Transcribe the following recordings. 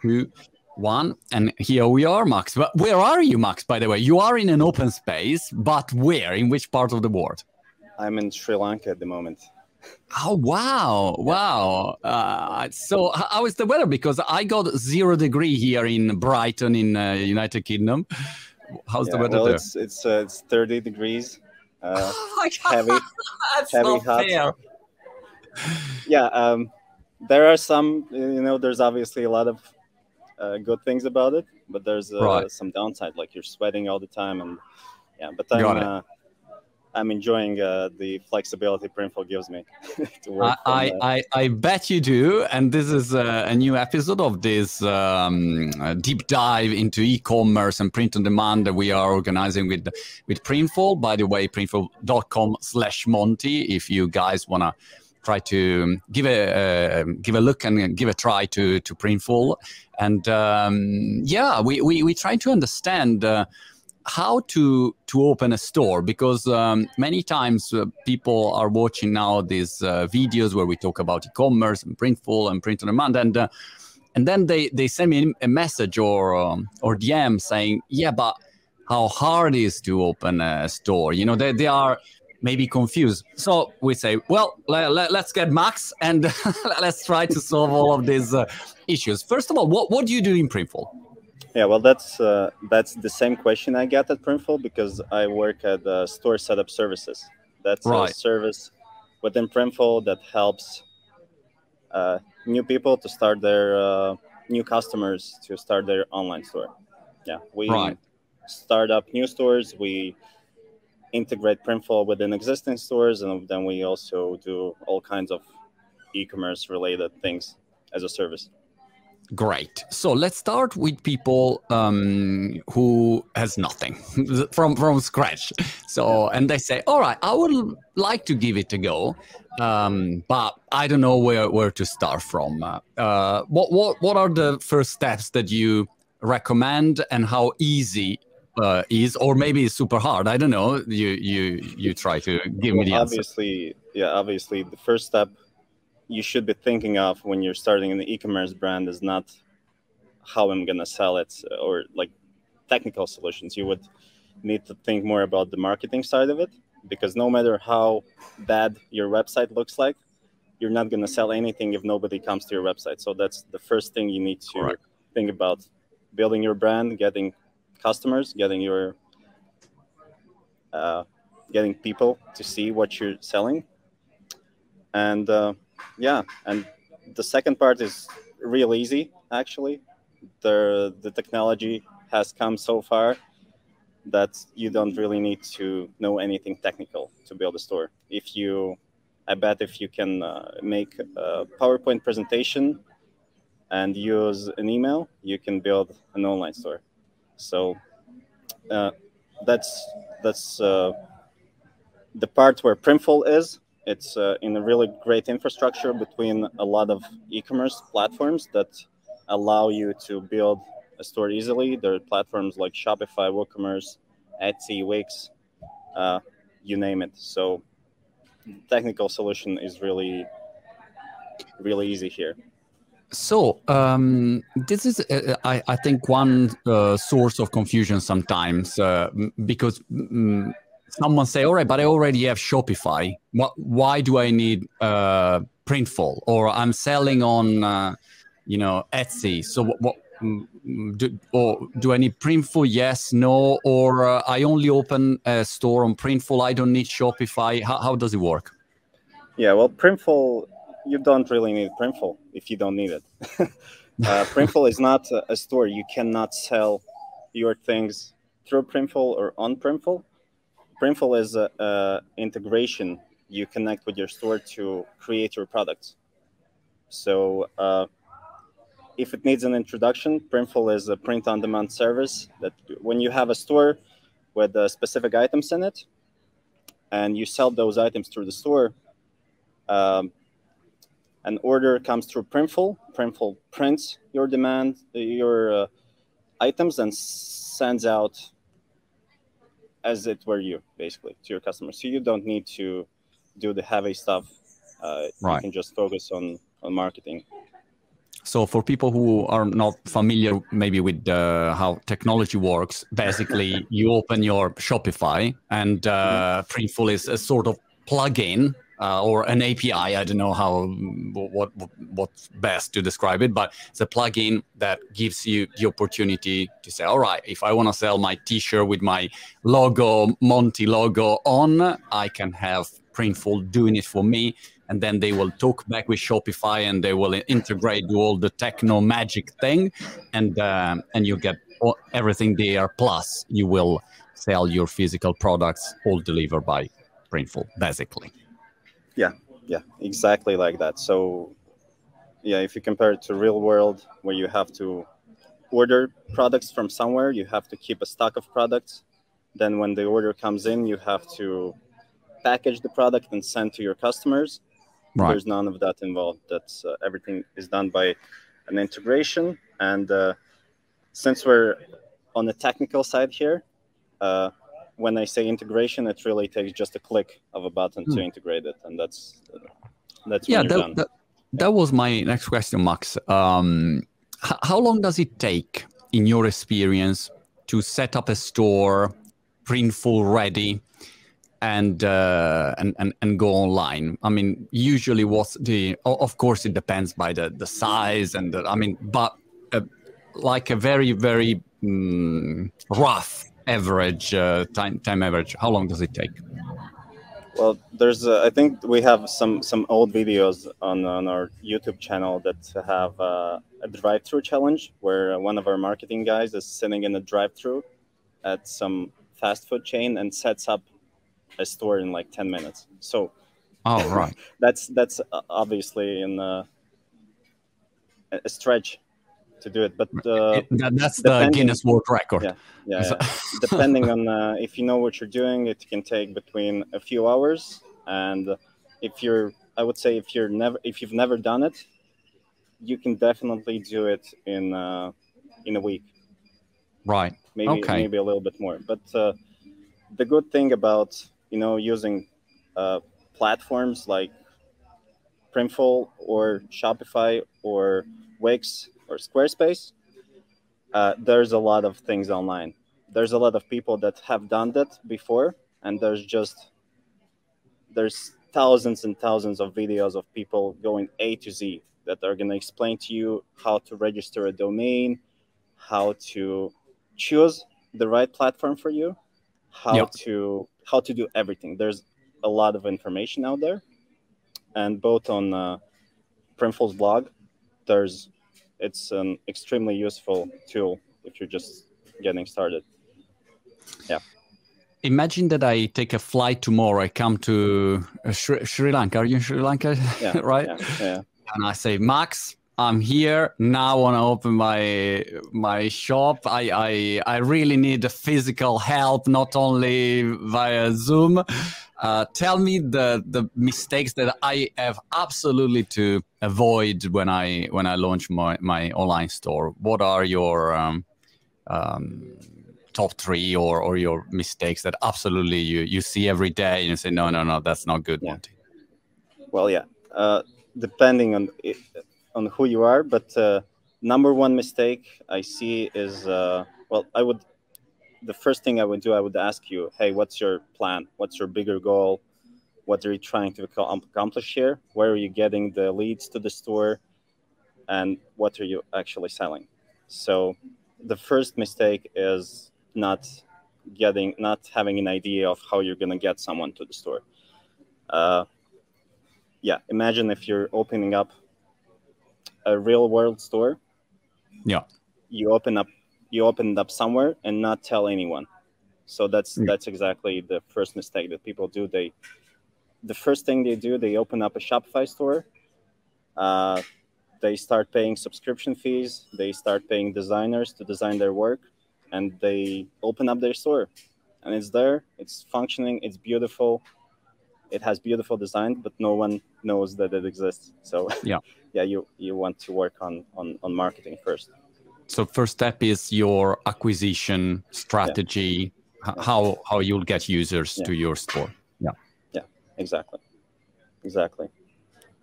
two, one, and here we are, Max. But where are you, Max? By the way, you are in an open space, but where? In which part of the world? I'm in Sri Lanka at the moment. Oh wow, wow! Uh, so how is the weather? Because I got zero degree here in Brighton, in uh, United Kingdom. How's Yeah, the weather well, there? it's it's uh, it's 30 degrees. Uh, Oh my God, heavy- that's heavy not hot. fair. yeah, um, there are some. You know, there's obviously a lot of uh, good things about it, but there's uh, Right. some downside, like you're sweating all the time, and yeah. But I'm uh, I'm enjoying uh, the flexibility Printful gives me to work. from, I, uh, I, I bet you do. And this is a, a new episode of this um, deep dive into e-commerce and print on demand that we are organizing with with Printful. By the way, printful.com slash Monty. If you guys want to try to give a uh, give a look and give a try to to Printful. And um, yeah, we, we, we try to understand uh, how to to open a store because um, many times uh, people are watching now these uh, videos where we talk about e-commerce and printful and print on demand and uh, and then they they send me a message or um, or DM saying yeah but how hard it is to open a store you know they, they are maybe confused so we say well let, us get max and let's try to solve all of these uh, issues first of all what, what do you do in printful Yeah, well, that's uh, that's the same question I get at Printful because I work at uh, Store Setup Services. That's Right. a service within Printful that helps uh, new people to start their uh, new customers to start their online store. Yeah, we Right. start up new stores. We integrate Printful within existing stores, and then we also do all kinds of e-commerce related things as a service. Great. So let's start with people um, who has nothing from from scratch. So and they say, "All right, I would like to give it a go, um, but I don't know where, where to start from." Uh, uh, what what what are the first steps that you recommend, and how easy uh, is, or maybe it's super hard? I don't know. You you you try to give me the Well, answer. obviously, yeah, obviously, the first step you should be thinking of when you're starting an e-commerce brand is not how I'm gonna sell it or like technical solutions. You would need to think more about the marketing side of it because no matter how bad your website looks like, you're not gonna sell anything if nobody comes to your website. So that's the first thing you need to think about: building your brand, getting customers, getting your uh, getting people to see what you're selling. And uh, yeah and the second part is real easy actually. The the technology has come so far that you don't really need to know anything technical to build a store. If you i bet if you can uh, make a powerpoint presentation and use an email you can build an online store so uh, that's that's uh, the part where Printful is. It's uh, in a really great infrastructure between a lot of e-commerce platforms that allow you to build a store easily. There are platforms like Shopify, WooCommerce, Etsy, Wix, uh, you name it. So, technical solution is really, really easy here. So um, this is, uh, I, I think, one uh, source of confusion sometimes uh, because someone say, "All right, but I already have Shopify. What, why do I need uh, Printful? Or I'm selling on, uh, you know, Etsy. So what?" what do, or do I need Printful? Yes, no, or uh, I only open a store on Printful. I don't need Shopify. How, how does it work? Yeah, well, Printful, you don't really need Printful if you don't need it. uh, Printful is not a, store. You cannot sell your things through Printful or on Printful. Printful is a, a integration. You connect with your store to create your products. So uh, if it needs an introduction, Printful is a print-on-demand service that when you have a store with uh, specific items in it, and you sell those items through the store, um, an order comes through Printful. Printful prints your demand, your uh, items, and sends out as it were you, basically, to your customers. So you don't need to do the heavy stuff. Uh, You can just focus on on marketing. So for people who are not familiar, maybe with uh, how technology works, basically you open your Shopify, and uh, Printful is a sort of plugin uh, or an API. I don't know how what, what what's best to describe it, but it's a plugin that gives you the opportunity to say, all right, if I want to sell my T-shirt with my logo, Monty logo on, I can have Printful doing it for me and then they will talk back with Shopify and they will integrate all the techno magic thing, and uh, and you get everything there. Plus, you will sell your physical products all delivered by Printful, basically. Yeah, yeah, exactly like that. So, yeah, if you compare it to real world, where you have to order products from somewhere, you have to keep a stock of products. Then, when the order comes in, you have to package the product and send to your customers Right. There's none of that involved. That's uh, everything is done by an integration. And uh, since we're on the technical side here, uh, when I say integration, it really takes just a click of a button to hmm. integrate it, and that's that's yeah. That, that, that, was my next question, Max. Um, how long does it take, in your experience, to set up a store, Printful ready, and, uh, and and and go online. I mean, usually what's the? Of course, it depends by the the size and the, I mean, but uh, like a very very mm, rough average uh, time time average. How long does it take? Well, there's uh, I think we have some some old videos on on our YouTube channel that have uh, a drive-through challenge where one of our marketing guys is sitting in a drive-through at some fast food chain and sets up a store in like 10 minutes. So, oh, right. that's, that's uh, obviously in a, a stretch to do it, but uh, that, that's the Guinness World Record. Yeah, yeah. yeah. depending on uh, if you know what you're doing, it can take between a few hours, and if you're, I would say, if you're never, if you've never done it, you can definitely do it in uh, in a week. Right. Maybe okay. maybe a little bit more, but uh, the good thing about you know, using uh, platforms like Printful or Shopify or Wix or Squarespace, uh, there's a lot of things online. There's a lot of people that have done that before, and there's just there's thousands and thousands of videos of people going A to Z that are going to explain to you how to register a domain, how to choose the right platform for you, how yep. to how to do everything. There's a lot of information out there, and both on uh, Printful's blog, there's it's an extremely useful tool if you're just getting started. Yeah. Imagine that I take a flight tomorrow. I come to uh, Sri, Sri Lanka. Are you in Sri Lanka? Yeah. right. Yeah, yeah. And I say, Max, I'm here now. I want to open my my shop. I, I I really need the physical help, not only via Zoom. Uh, tell me the the mistakes that I have absolutely to avoid when I when I launch my my online store. What are your um, um, top three or or your mistakes that absolutely you you see every day and you say no no no that's not good. Yeah. Well, yeah. Uh, depending on on who you are, but uh, number one mistake I see is uh, well, I would the first thing I would do, I would ask you, hey, what's your plan? What's your bigger goal? What are you trying to accomplish here? Where are you getting the leads to the store? And what are you actually selling? So the first mistake is not getting, not having an idea of how you're going to get someone to the store. Uh, yeah, imagine if you're opening up a real world store yeah you open up you open it up somewhere and not tell anyone. So that's yeah. that's exactly the first mistake that people do. They the first thing they do they open up a shopify store. Uh, they start paying subscription fees. They start paying designers to design their work. And they open up their store. And it's there. It's functioning. It's beautiful. It has beautiful design but no one knows that it exists. So yeah. yeah you you want to work on on, on marketing first so first step is your acquisition strategy yeah. how how you'll get users yeah. to your store yeah yeah exactly exactly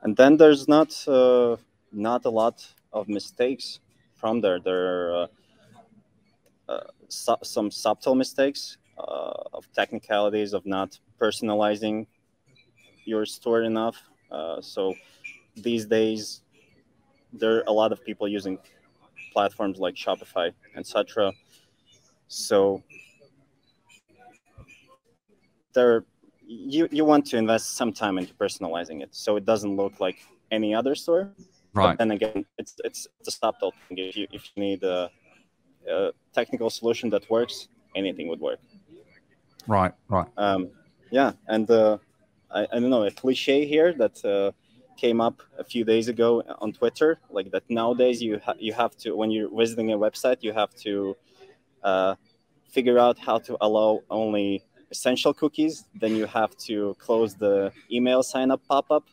and then there's not uh, not a lot of mistakes from there. There are uh, uh, su- some subtle mistakes uh, of technicalities of not personalizing your store enough. Uh, so these days, there are a lot of people using platforms like Shopify, etc. So there, you you want to invest some time into personalizing it, so it doesn't look like any other store. Right. And again, it's it's a subtle thing. If you if you need a, a technical solution that works, anything would work. Right. Right. Um, yeah, and uh, I, I don't know a cliche here that uh, came up a few days ago on Twitter, like that nowadays you ha- you have to when you're visiting a website you have to uh, figure out how to allow only essential cookies. Then you have to close the email sign up pop up.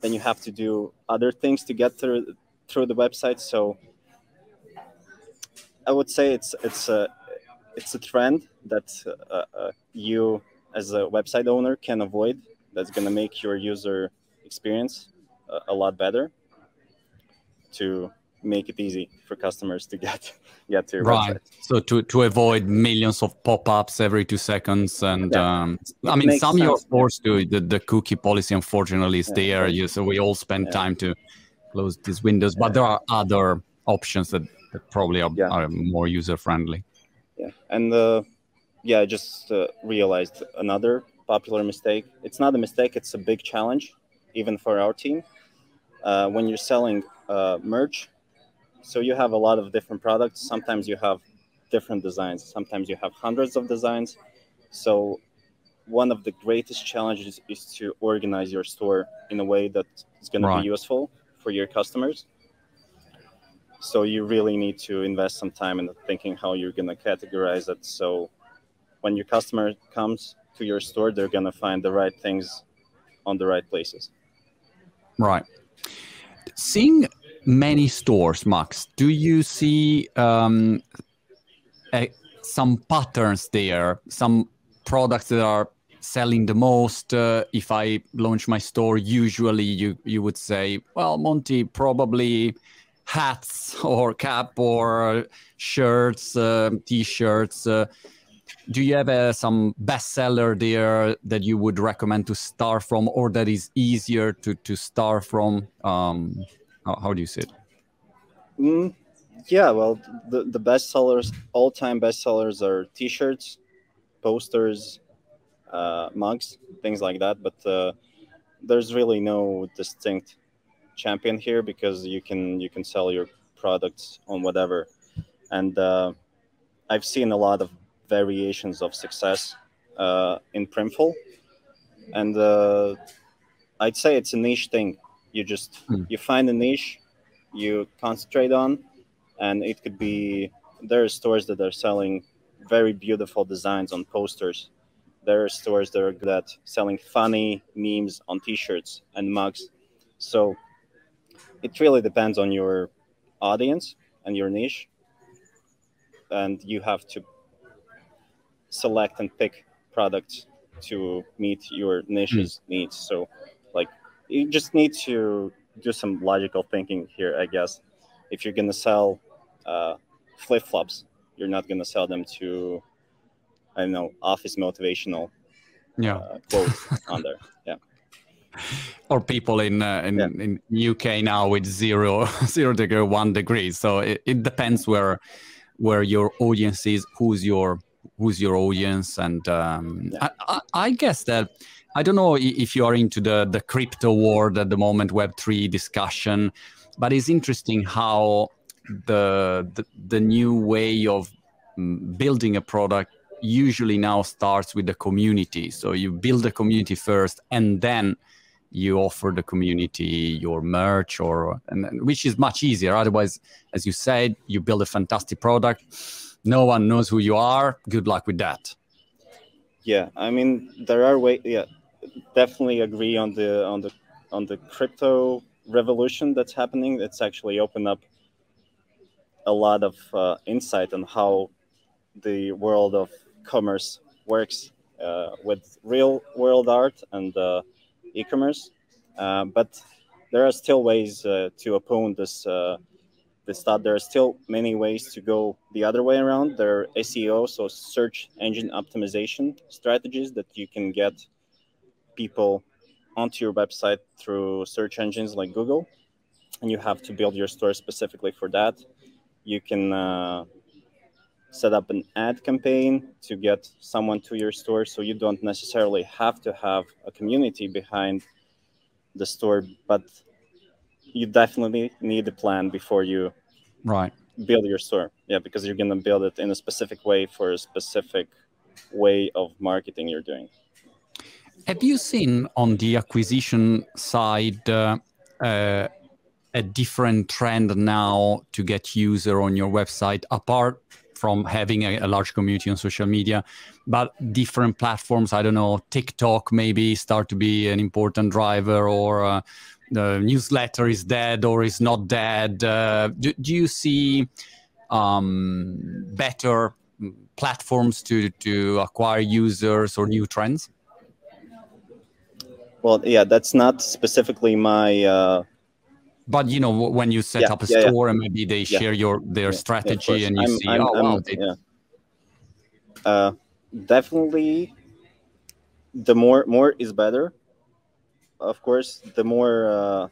Then you have to do other things to get through through the website. So I would say it's it's a it's a trend that uh, uh, you as a website owner can avoid. That's going to make your user experience a, a lot better to make it easy for customers to get get to your right. website. So to to avoid millions of pop-ups every two seconds, and Yeah. um, I mean, some you're forced to. The, the cookie policy, unfortunately, is Yeah. there. You, so we all spend Yeah. time to close these windows, but there are other options that, that probably are, are more user friendly. Yeah, and uh, yeah, I just uh, realized another popular mistake. It's not a mistake; it's a big challenge, even for our team. Uh, when you're selling uh, merch, so you have a lot of different products. Sometimes you have different designs. Sometimes you have hundreds of designs. So one of the greatest challenges is to organize your store in a way that is going Right. to be useful for your customers. So you really need to invest some time in thinking how you're going to categorize it. So when your customer comes to your store, they're going to find the right things on the right places. Right. Seeing many stores, Max, do you see um, a, some patterns there? Some products that are selling the most? Uh, if I launch my store, usually you you would say, well, Monty probably hats or cap or shirts, uh, t-shirts. Uh, do you have uh, some bestseller there that you would recommend to start from or that is easier to, to start from um, how, how do you see it Mm, yeah, well, the, the best sellers, all time best sellers are t shirts, posters, uh, mugs, things like that. But uh, there's really no distinct champion here because you can you can sell your products on whatever. And uh, I've seen a lot of variations of success uh, in Printful. And uh, I'd say it's a niche thing. You just Hmm. you find a niche you concentrate on and it could be there are stores that are selling very beautiful designs on posters there are stores that are good at selling funny memes on t-shirts and mugs so it really depends on your audience and your niche and you have to select and pick products to meet your niche's needs so like you just need to do some logical thinking here, I guess. If you're gonna sell uh, flip flops, you're not gonna sell them to, I don't know, office motivational yeah uh, quotes on there. Yeah, or people in uh, in, Yeah. in uk now with zero zero degree one degree so it, it depends where where your audience is who's your who's your audience? And um, Yeah. I, I, I guess that i don't know if you are into the the crypto world at the moment web3 discussion but it's interesting how the the, the new way of mm, building a product usually now starts with the community. So you build a community first and then you offer the community your merch or and- which is much easier. Otherwise as you said you build a fantastic product no one knows who you are good luck with that yeah. I mean, there are way. Yeah, definitely agree on the on the on the crypto revolution that's happening. It's actually opened up a lot of uh, insight on how the world of commerce works uh, with real world art and uh, e-commerce. Uh, but there are still ways uh, to oppose this uh, this thought there are still many ways to go the other way around. There are SEO, so search engine optimization strategies that you can get people onto your website through search engines like Google, and you have to build your store specifically for that. You can uh, set up an ad campaign to get someone to your store, so you don't necessarily have to have a community behind the store, but you definitely need a plan before you right build your store. Yeah, because you're gonna build it in a specific way for a specific way of marketing you're doing. Have you seen on the acquisition side uh, uh, a different trend now to get user on your website apart from having a, a, large community on social media but different platforms i don't know tiktok maybe start to be an important driver or uh, the newsletter is dead or is not dead uh, do, do, you see um, better platforms to to acquire users or new trends well, yeah, that's not specifically my. Uh, but you know, when you set yeah, up a yeah, store yeah. and maybe they share your their strategy, and you I'm, see, I'm, oh I'm, wow, they... yeah. Uh, definitely, the more more is better. Of course, the more uh,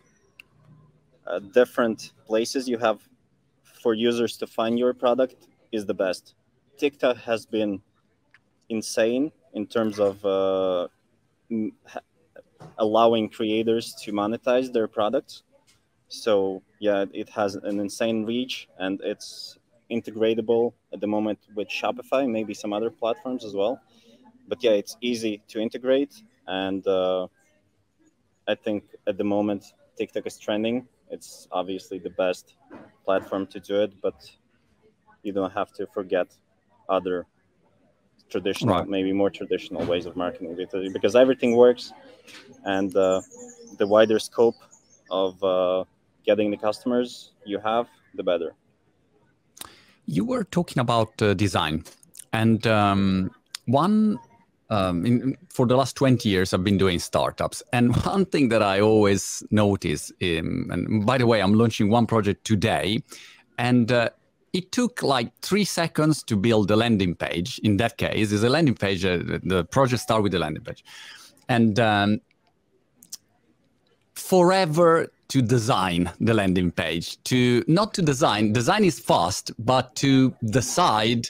uh, different places you have for users to find your product is the best. TikTok has been insane in terms of uh, allowing creators to monetize their products. So yeah, it has an insane reach and it's integratable at the moment with Shopify, maybe some other platforms as well. But yeah, it's easy to integrate, and uh, I think at the moment TikTok is trending. It's obviously the best platform to do it, but you don't have to forget other traditional, right. maybe more traditional ways of marketing because everything works, and uh, the wider scope of uh, getting the customers you have, the better. You were talking about uh, design, and um, one um, in, for the last 20 years i've been doing startups and one thing that i always notice in, and by the way i'm launching one project today and uh, it took like three seconds to build the landing page. In that case, is a landing page. Uh, the project start with the landing page, and um, forever to design the landing page. To not to design. Design is fast, but to decide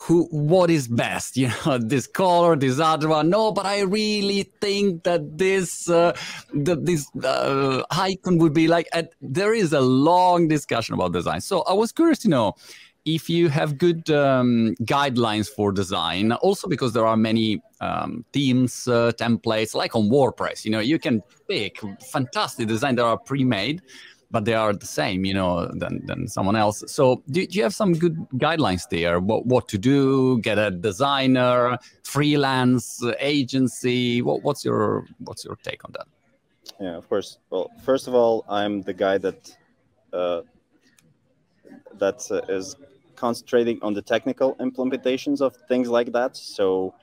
who what is best you know this color this other one? No but i really think that this uh, that this uh, icon would be like there is a long discussion about design. So i was curious to know if you have good um, guidelines for design also because there are many um, themes uh, templates like on wordpress you know you can pick. Fantastic design that are pre-made but they are the same, you know, than, than someone else. So do, do you have some good guidelines there? What, what to do? Get a designer, freelance, agency. What, what's your what's your take on that? Yeah, of course. Well, first of all, I'm the guy that uh, that uh, is concentrating on the technical implementations of things like that. So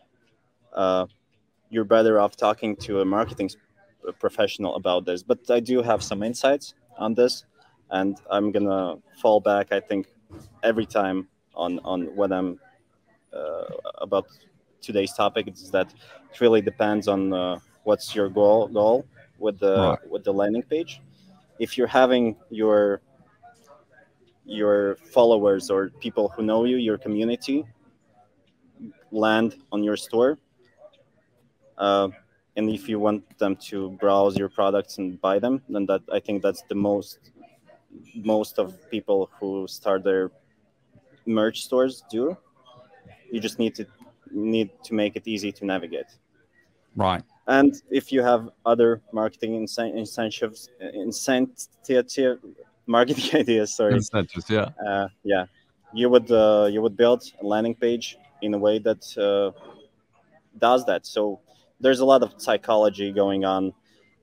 uh, you're better off talking to a marketing professional about this. But I do have some insights on this, and I'm gonna fall back. I think every time on on what I'm uh, about today's topic is that it really depends on uh, what's your goal goal with the right. with the landing page. If you're having your your followers or people who know you, your community, land on your store, uh, and if you want them to browse your products and buy them then that i think that's the most most of people who start their merch stores do. You just need to need to make it easy to navigate. Right. And if you have other marketing incentives incentive marketing ideas sorry. Incentives yeah. Uh, yeah. You would uh, you would build a landing page in a way that uh, does that. So there's a lot of psychology going on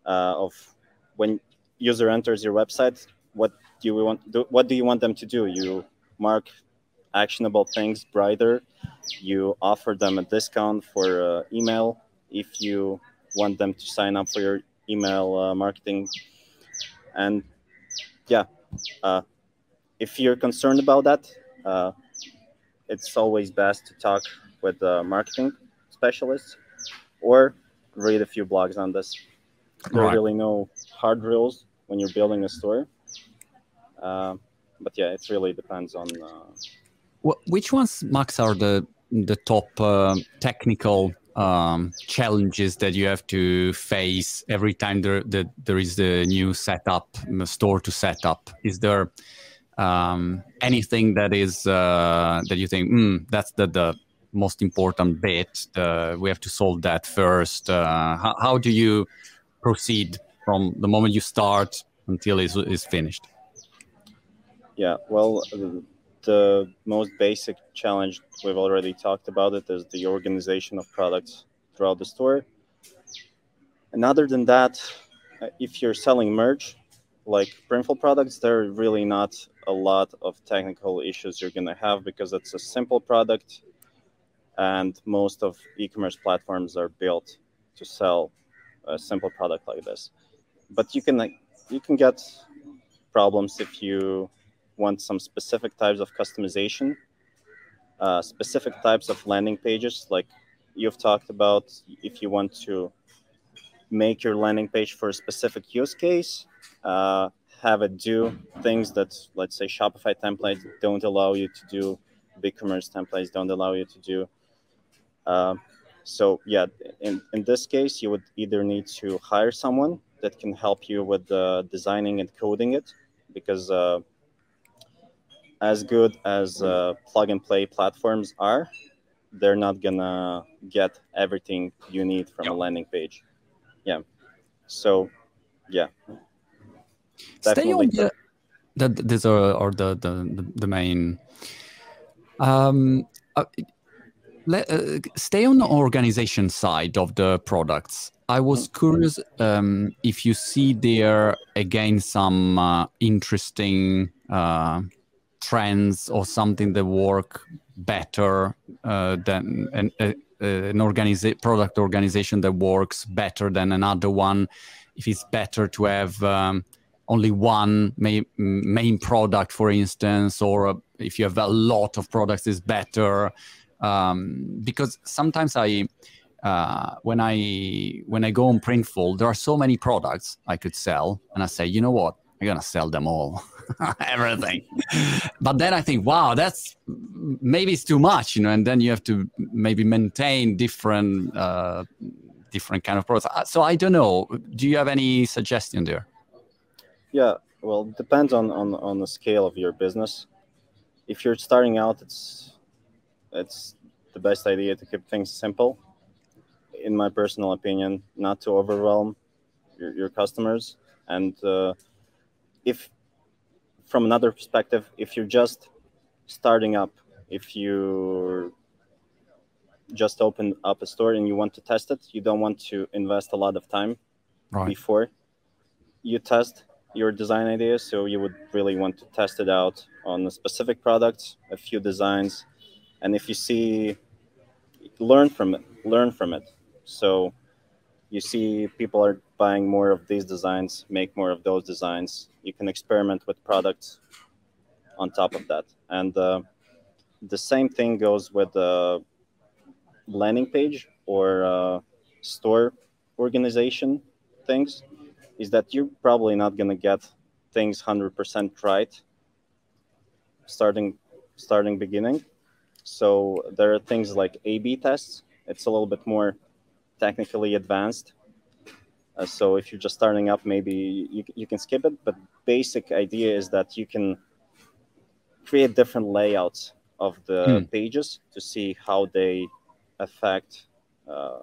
uh, of when user enters your website what do you want do, what do you want them to do? You mark actionable things brighter. You offer them a discount for uh, email. If you want them to sign up for your email uh, marketing. And yeah uh, if you're concerned about that, uh, it's always best to talk with the marketing specialists or read a few blogs on this. There right. are really no hard rules when you're building a store. Uh, but yeah, it really depends on. Uh, well, which ones, Max, are the the top uh, technical um, challenges that you have to face every time there, the, there is a new setup, store to set up? Is there um, anything that is uh, that you think mm, that's the, the most important bit? Uh, we have to solve that first. Uh, how, how do you proceed from the moment you start until it's, it's finished? Yeah, well, the most basic challenge we've already talked about it is the organization of products throughout the store and other than that uh, if you're selling merch like printful products there are really not a lot of technical issues you're going to have because it's a simple product and most of e-commerce platforms are built to sell a simple product like this but you can you can get problems if you want some specific types of customization, uh, specific types of landing pages, like you've talked about, if you want to make your landing page for a specific use case, uh, have it do things that, let's say, Shopify templates don't allow you to do, BigCommerce templates don't allow you to do. Uh, so yeah, in, in this case, you would either need to hire someone that can help you with the designing and coding it, because uh, as good as uh, plug and play platforms are, they're not gonna get everything you need from yep. a landing page. Yeah. So, yeah. Stay on the, the, these are, are the, the, the main. Um, uh, let, uh, stay on the organization side of the products. I was curious um, if you see there again some uh, interesting uh, trends or something that work better uh, than an, an organiza- product organization that works better than another one if it's better to have um, only one main, main product for instance or uh, if you have a lot of products is better um, because sometimes i uh, when I when I go on Printful, there are so many products I could sell, and I say, you know what, I'm gonna sell them all. everything. but then I think, wow, that's maybe it's too much, you know. And then you have to maybe maintain different uh, different kind of products. Uh, so I don't know. Do you have any suggestion there? Yeah, well, depends on on on the scale of your business. If you're starting out, it's it's the best idea to keep things simple. In my personal opinion, not to overwhelm your, your customers and. Uh, if from another perspective, if you're just starting up, if you just open up a store and you want to test it, you don't want to invest a lot of time right. before you test your design idea. So you would really want to test it out on a specific product, a few designs, and if you see, learn from it. Learn from it. So you see people are buying more of these designs, make more of those designs, you can experiment with products on top of that. And uh, the same thing goes with the landing page or uh, store organization things is that you're probably not going to get things 100% right starting starting beginning so there are things like a b tests it's a little bit more technically advanced uh, so if you're just starting up, maybe you, you can skip it. But basic idea is that you can create different layouts of the hmm. pages to see how they affect uh,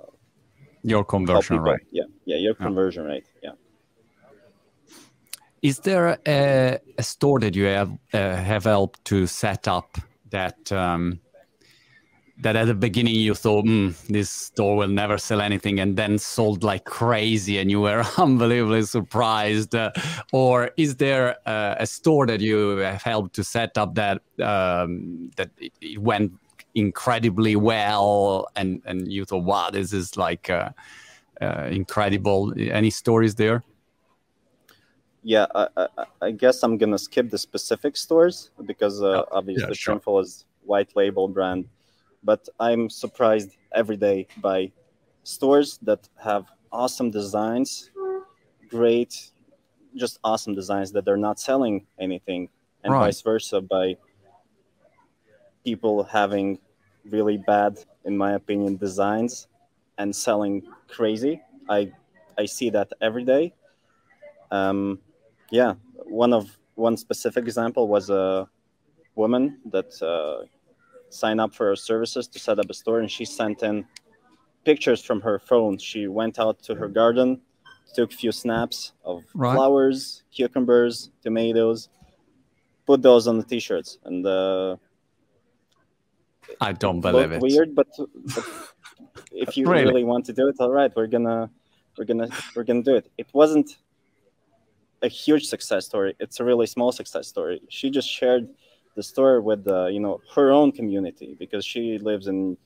your conversion people, rate. Yeah, yeah, your conversion yeah. rate. Yeah. Is there a, a store that you have uh, have helped to set up that um, that at the beginning you thought mm, this store will never sell anything and then sold like crazy and you were unbelievably surprised uh, or is there uh, a store that you have helped to set up that um, that it, went incredibly well and and you thought wow this is like uh, uh incredible. Any stories there? Yeah, I, I, I, guess I'm gonna skip the specific stores because uh, obviously yeah, sure. Printful is white label brand, but I'm surprised every day by stores that have awesome designs, great, just awesome designs that they're not selling anything, and right. vice versa by people having really bad, in my opinion, designs and selling crazy. I I see that every day. Um, yeah, one of one specific example was a woman that uh, signed up for our services to set up a store, and she sent in pictures from her phone. She went out to her garden, took a few snaps of right. flowers, cucumbers, tomatoes, put those on the t-shirts, and uh, I don't believe it. Weird, but, but if you really? really want to do it, all right, we're gonna we're gonna we're gonna do it. It wasn't a huge success story. It's a really small success story. She just shared the story with the you know her own community because she lives in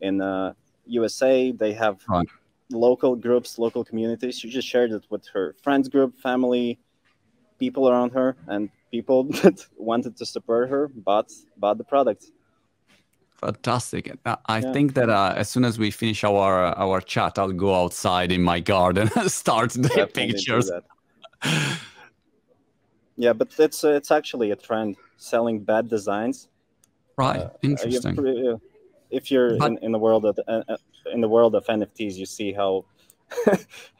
in uh, USA. They have right. local groups, local communities. She just shared it with her friends group, family, people around her, and people that wanted to support her bought bought the product. Fantastic. I yeah. think that uh, as soon as we finish our uh, our chat, I'll go outside in my garden and start the Definitely pictures. yeah, but it's uh, it's actually a trend selling bad designs. Right. Uh, Interesting. Uh, if you're but, in, in the world of uh, in the world of NFTs, you see how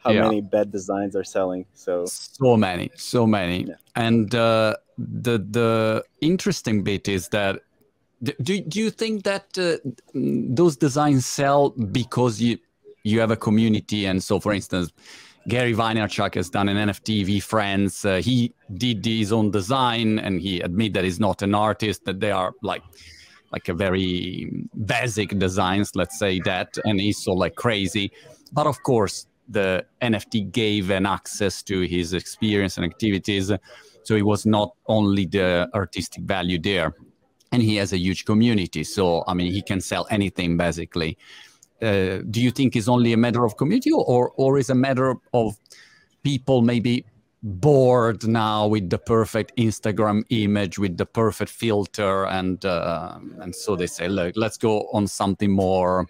how yeah. many bad designs are selling. So so many, so many. Yeah. And uh, the the interesting bit is that do, do you think that uh, those designs sell because you you have a community and so for instance Gary Vaynerchuk has done an NFT VeeFriends. Uh, he did his own design, and he admit that he's not an artist. That they are like, like a very basic designs, let's say that, and he's so like crazy. But of course, the NFT gave an access to his experience and activities, so it was not only the artistic value there, and he has a huge community. So I mean, he can sell anything basically uh, do you think is only a matter of community or or is a matter of people maybe bored now with the perfect Instagram image with the perfect filter and uh, and so they say look let's go on something more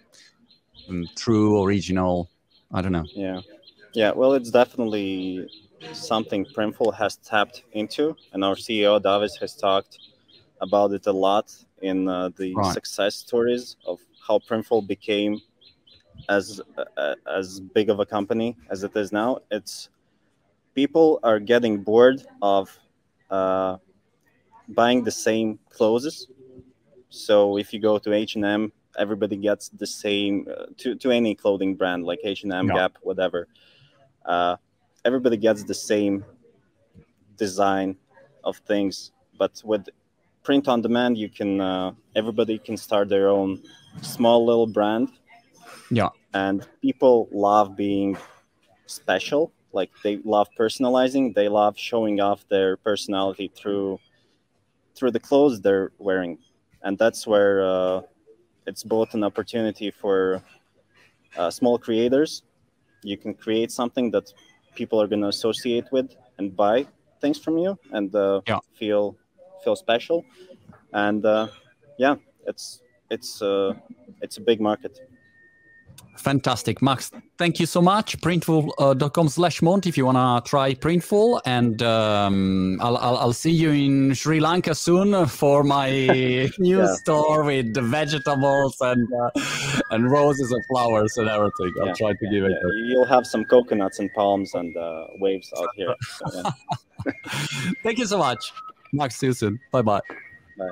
um, true original. I don't know. Yeah. Yeah well it's definitely something Printful has tapped into and our CEO Davis has talked about it a lot in uh, the right. success stories of how Printful became as uh, as big of a company as it is now. It's people are getting bored of uh, buying the same clothes. So if you go to H and M, everybody gets the same uh, to to any clothing brand like H and M, Gap, whatever. Uh, everybody gets the same design of things, but with print on demand, you can uh, everybody can start their own small little brand yeah. And people love being special. Like they love personalizing. They love showing off their personality through through the clothes they're wearing, and that's where uh, it's both an opportunity for uh, small creators. You can create something that people are going to associate with and buy things from you, and uh, yeah. feel feel special. And uh, yeah, it's it's uh, it's a big market. Fantastic, Max. Thank you so much. Printful.com uh, slash Mont if you want to try Printful. And um, I'll, I'll, I'll, see you in Sri Lanka soon for my new yeah. store with the vegetables and uh, and roses and flowers and everything. I'll yeah. try to give it. Yeah. You'll have some coconuts and palms and uh, waves out here. So, Thank you so much. Max, see you soon. Bye-bye. Bye.